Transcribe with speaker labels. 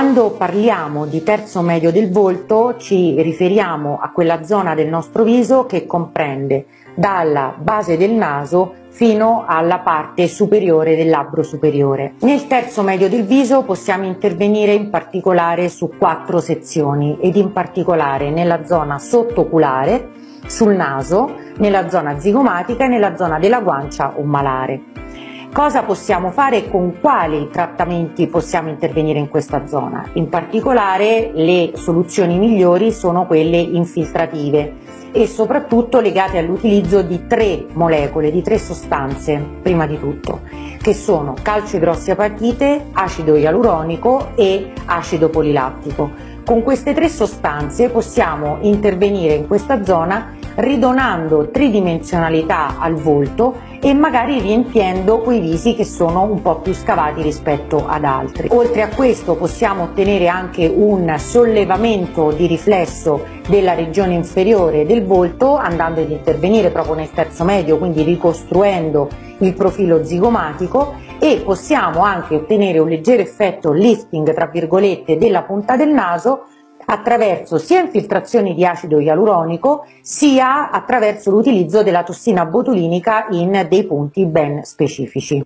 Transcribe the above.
Speaker 1: Quando parliamo di terzo medio del volto ci riferiamo a quella zona del nostro viso che comprende dalla base del naso fino alla parte superiore del labbro superiore. Nel terzo medio del viso possiamo intervenire in particolare su quattro sezioni ed in particolare nella zona sottoculare, sul naso, nella zona zigomatica e nella zona della guancia o malare. Cosa possiamo fare e con quali trattamenti possiamo intervenire in questa zona? In particolare le soluzioni migliori sono quelle infiltrative e soprattutto legate all'utilizzo di tre molecole, di tre sostanze prima di tutto, che sono calcio idrossiapatite, acido ialuronico e acido polilattico. Con queste tre sostanze possiamo intervenire in questa zona ridonando tridimensionalità al volto e magari riempiendo quei visi che sono un po' più scavati rispetto ad altri. Oltre a questo possiamo ottenere anche un sollevamento di riflesso della regione inferiore del volto andando ad intervenire proprio nel terzo medio, quindi ricostruendo il profilo zigomatico e possiamo anche ottenere un leggero effetto lifting tra virgolette della punta del naso attraverso sia infiltrazioni di acido ialuronico sia attraverso l'utilizzo della tossina botulinica in dei punti ben specifici.